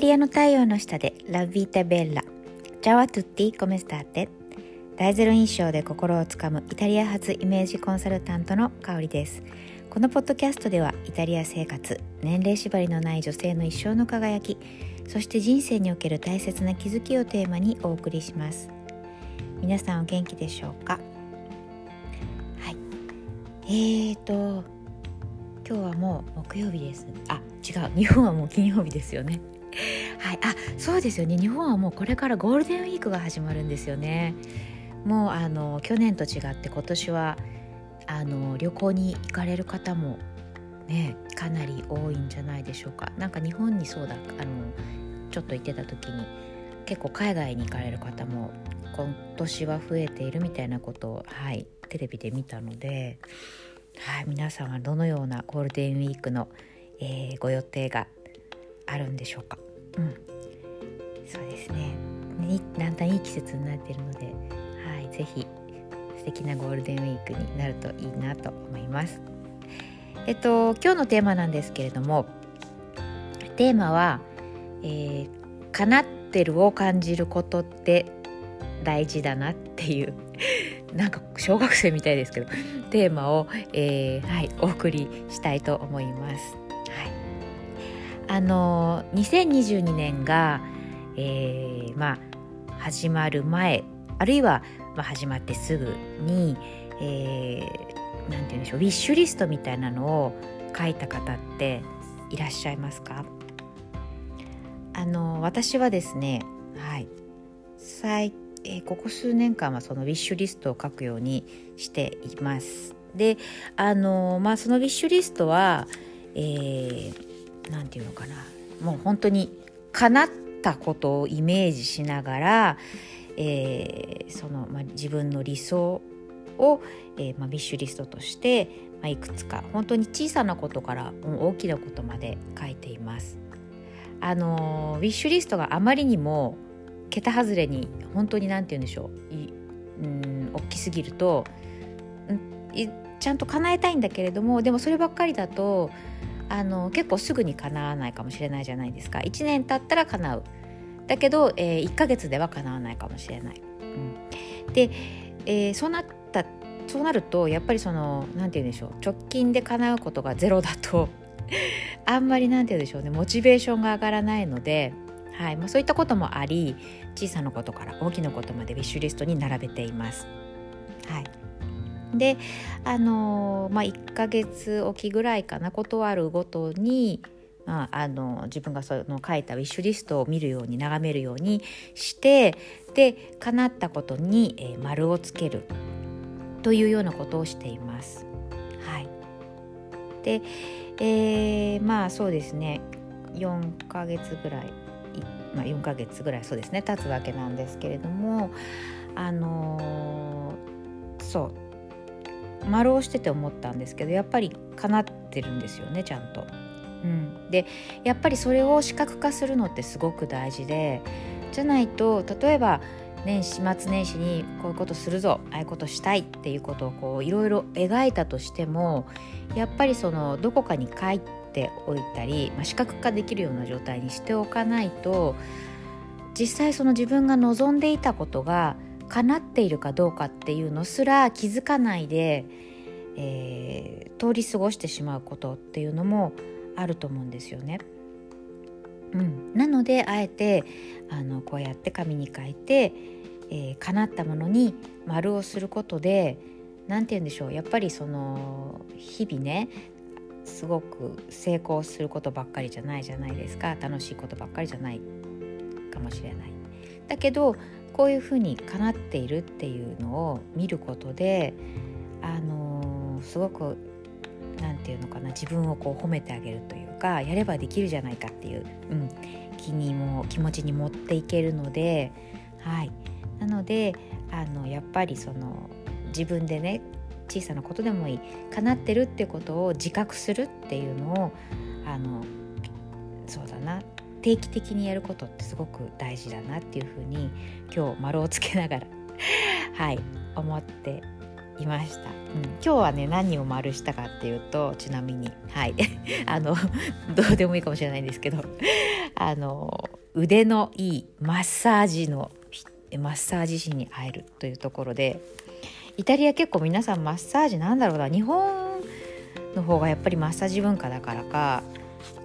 タリアの太陽の下でラビータベッラチャワトゥッティコメスターテ。大ゼロ印象で心をつかむイタリア発イメージコンサルタントの香りです。このポッドキャストではイタリア生活年齢縛りのない女性の一生の輝きそして人生における大切な気づきをテーマにお送りします。皆さんお元気でしょうか？はい。えーと今日はもう木曜日です。あ違う。日本はもう金曜日ですよね。はい。あそうですよね。日本はもうこれからゴールデンウィークが始まるんですよね。もうあの去年と違って今年はあの旅行に行かれる方もねかなり多いんじゃないでしょうか。なんか日本にそうだあのちょっと行ってた時に結構海外に行かれる方も今年は増えているみたいなことをはいテレビで見たのではい、皆さんはどのようなゴールデンウィークの、えー、ご予定があるんでしょうか？うん、そうですね。だんだんいい季節になっているので、はい、ぜひ素敵なゴールデンウィークになるといいなと思います。えっと今日のテーマなんですけれども、テーマは、えー、叶ってるを感じることって大事だなっていう なんか小学生みたいですけどテーマを、えー、はい、お送りしたいと思います。あの2022年が、えー、まあ始まる前あるいは、まあ、始まってすぐに、えー、なんて言うんでしょうウィッシュリストみたいなのを書いた方っていらっしゃいますか？あの私はですねはい最えー、ここ数年間はそのウィッシュリストを書くようにしています。であのまあそのウィッシュリストは、えー、て言うのかなもう本当に叶ったことをイメージしながら、えー、その、まあ、自分の理想を、えーまあ、ウィッシュリストとして、まあ、いくつか本当に小さなことから大きなことまで書いています。あのウィッシュリストがあまりにも桁外れに本当に何て言うんでしょううん大きすぎるとちゃんと叶えたいんだけれどもでもそればっかりだとあの結構すぐに叶わないかもしれないじゃないですか。1年経ったら叶う。だけど、えー、1ヶ月では叶わないかもしれない。うん、で、えー、そうなったそうなるとやっぱりその何て言うんでしょう。直近で叶うことがゼロだと あんまり何て言うんでしょうね。モチベーションが上がらないのではい。まあ、そういったこともあり小さなことから大きなことまでウィッシュリストに並べています。はい。であの、まあ、1ヶ月おきぐらいかな断るごとに、まあ、あの自分がその書いたウィッシュリストを見るように眺めるようにしてで叶ったことに、えー、丸をつけるというようなことをしています。はい、で、えー、まあそうですね。4ヶ月ぐらいまあ、4ヶ月ぐらいそうですね。経つわけなんですけれどもあのー、そう。丸をしてて思ったんですけどやっぱり叶ってるんですよねちゃんと。うん、でやっぱりそれを視覚化するのってすごく大事でじゃないと例えば年始末年始にこういうことするぞああいうことしたいっていうことをこういろいろ描いたとしてもやっぱりそのどこかに書いておいたり、まあ、視覚化できるような状態にしておかないと実際その自分が望んでいたことが叶っているかどうかっていうのすら気づかないで、えー、通り過ごしてしまうことっていうのもあると思うんですよね。うん、なのであえてあのこうやって紙に書いて、えー、叶ったものに丸をすることで何て言うんでしょうやっぱりその日々ねすごく成功することばっかりじゃないじゃないですか楽しいことばっかりじゃないかもしれない。だけどこういうふうに叶っているっていうのを見ることであのー、すごく何て言うのかな自分をこう褒めてあげるというかやればできるじゃないかっていう、うん、気にも気持ちに持っていけるので、はい、なのであのやっぱりその自分でね小さなことでもいい叶ってるってことを自覚するっていうのをあのそうだな定期的にやることってすごく大事だなっていうふうに今日丸をつけながら はい思っていました、うん、今日はね何を丸したかっていうとちなみに。はい。あのどうでもいいかもしれないんですけど あの腕のいいマッサージのマッサージ師に会えるというところでイタリア結構皆さんマッサージなんだろうな。日本の方がやっぱりマッサージ文化だからか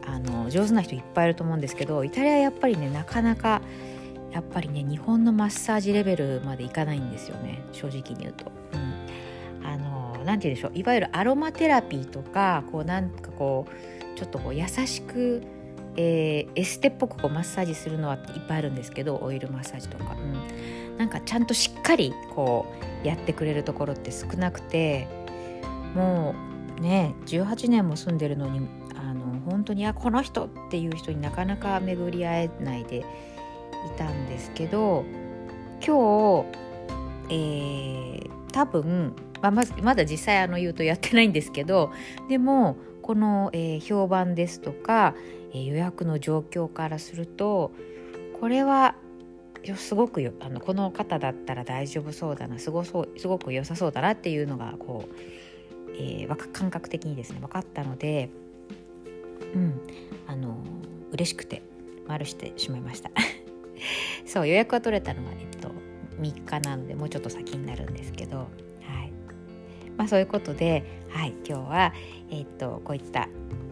あの上手な人いっぱいいると思うんですけどイタリアやっぱりねなかなかやっぱりね日本のマッサージレベルまでいかないんですよね正直に言うと。うん、あのなて言うんでしょういわゆるアロマテラピーとかこうなんかこうちょっとこう優しく、えー、エステっぽくこうマッサージするのはいっぱいあるんですけどオイルマッサージとか、うん、なんかちゃんとしっかりこうやってくれるところって少なくてもうね18年も住んでるのに本当にあこの人っていう人になかなか巡り会えないでいたんですけど今日、えー、多分、まあ、まずまだ実際あの言うとやってないんですけどでもこの、えー、評判ですとか、えー、予約の状況からするとこれはすごくよあのこの方だったら大丈夫そうだなすごそうすごく良さそうだなっていうのがこう、えー、感覚的にですね分かったのでうん。あの嬉しくて丸してしまいました。そう予約は取れたのはえっと3日なのでもうちょっと先になるんですけどはい。まあそういうことではい今日はえっとこういった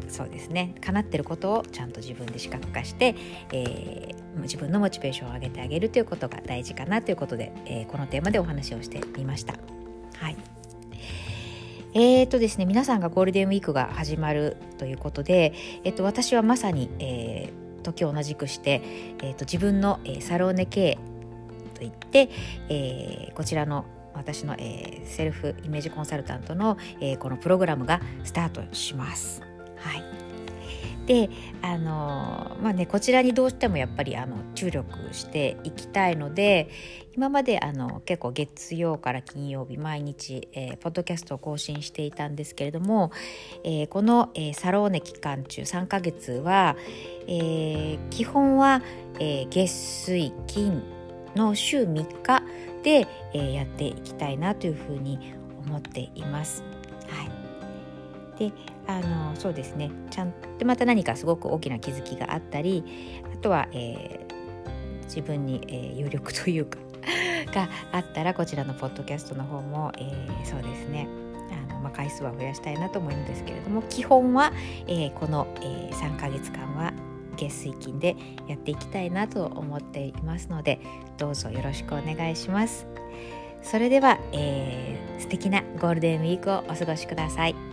そうですね叶ってることをちゃんと自分で視覚化して、えー、自分のモチベーションを上げてあげるということが大事かなということで、えー、このテーマでお話をしてみました。はい。えーとですね、皆さんがゴールデンウィークが始まるということで、えっと、私はまさに、えー、時を同じくして、えーと、自分の、えー、サローネ系といって、えー、こちらの私の、えー、セルフイメージコンサルタントの、えー、このプログラムがスタートします。はいであのまあねこちらにどうしてもやっぱりあの注力していきたいので今まであの結構月曜から金曜日毎日、えー、ポッドキャストを更新していたんですけれども、えー、この、えー、サローネ期間中3ヶ月は、えー、基本は、えー、月水金の週3日で、えー、やっていきたいなというふうに思っています。はい、であのそうですねちゃんでまた何かすごく大きな気づきがあったりあとは、えー、自分に、えー、余力というか があったらこちらのポッドキャストの方も、えー、そうですねあの、まあ、回数は増やしたいなと思うんですけれども基本は、え、この、え、3ヶ月間は月水金でやっていきたいなと思っていますのでどうぞよろしくお願いします。それでは、えー、素敵なゴールデンウィークをお過ごしください。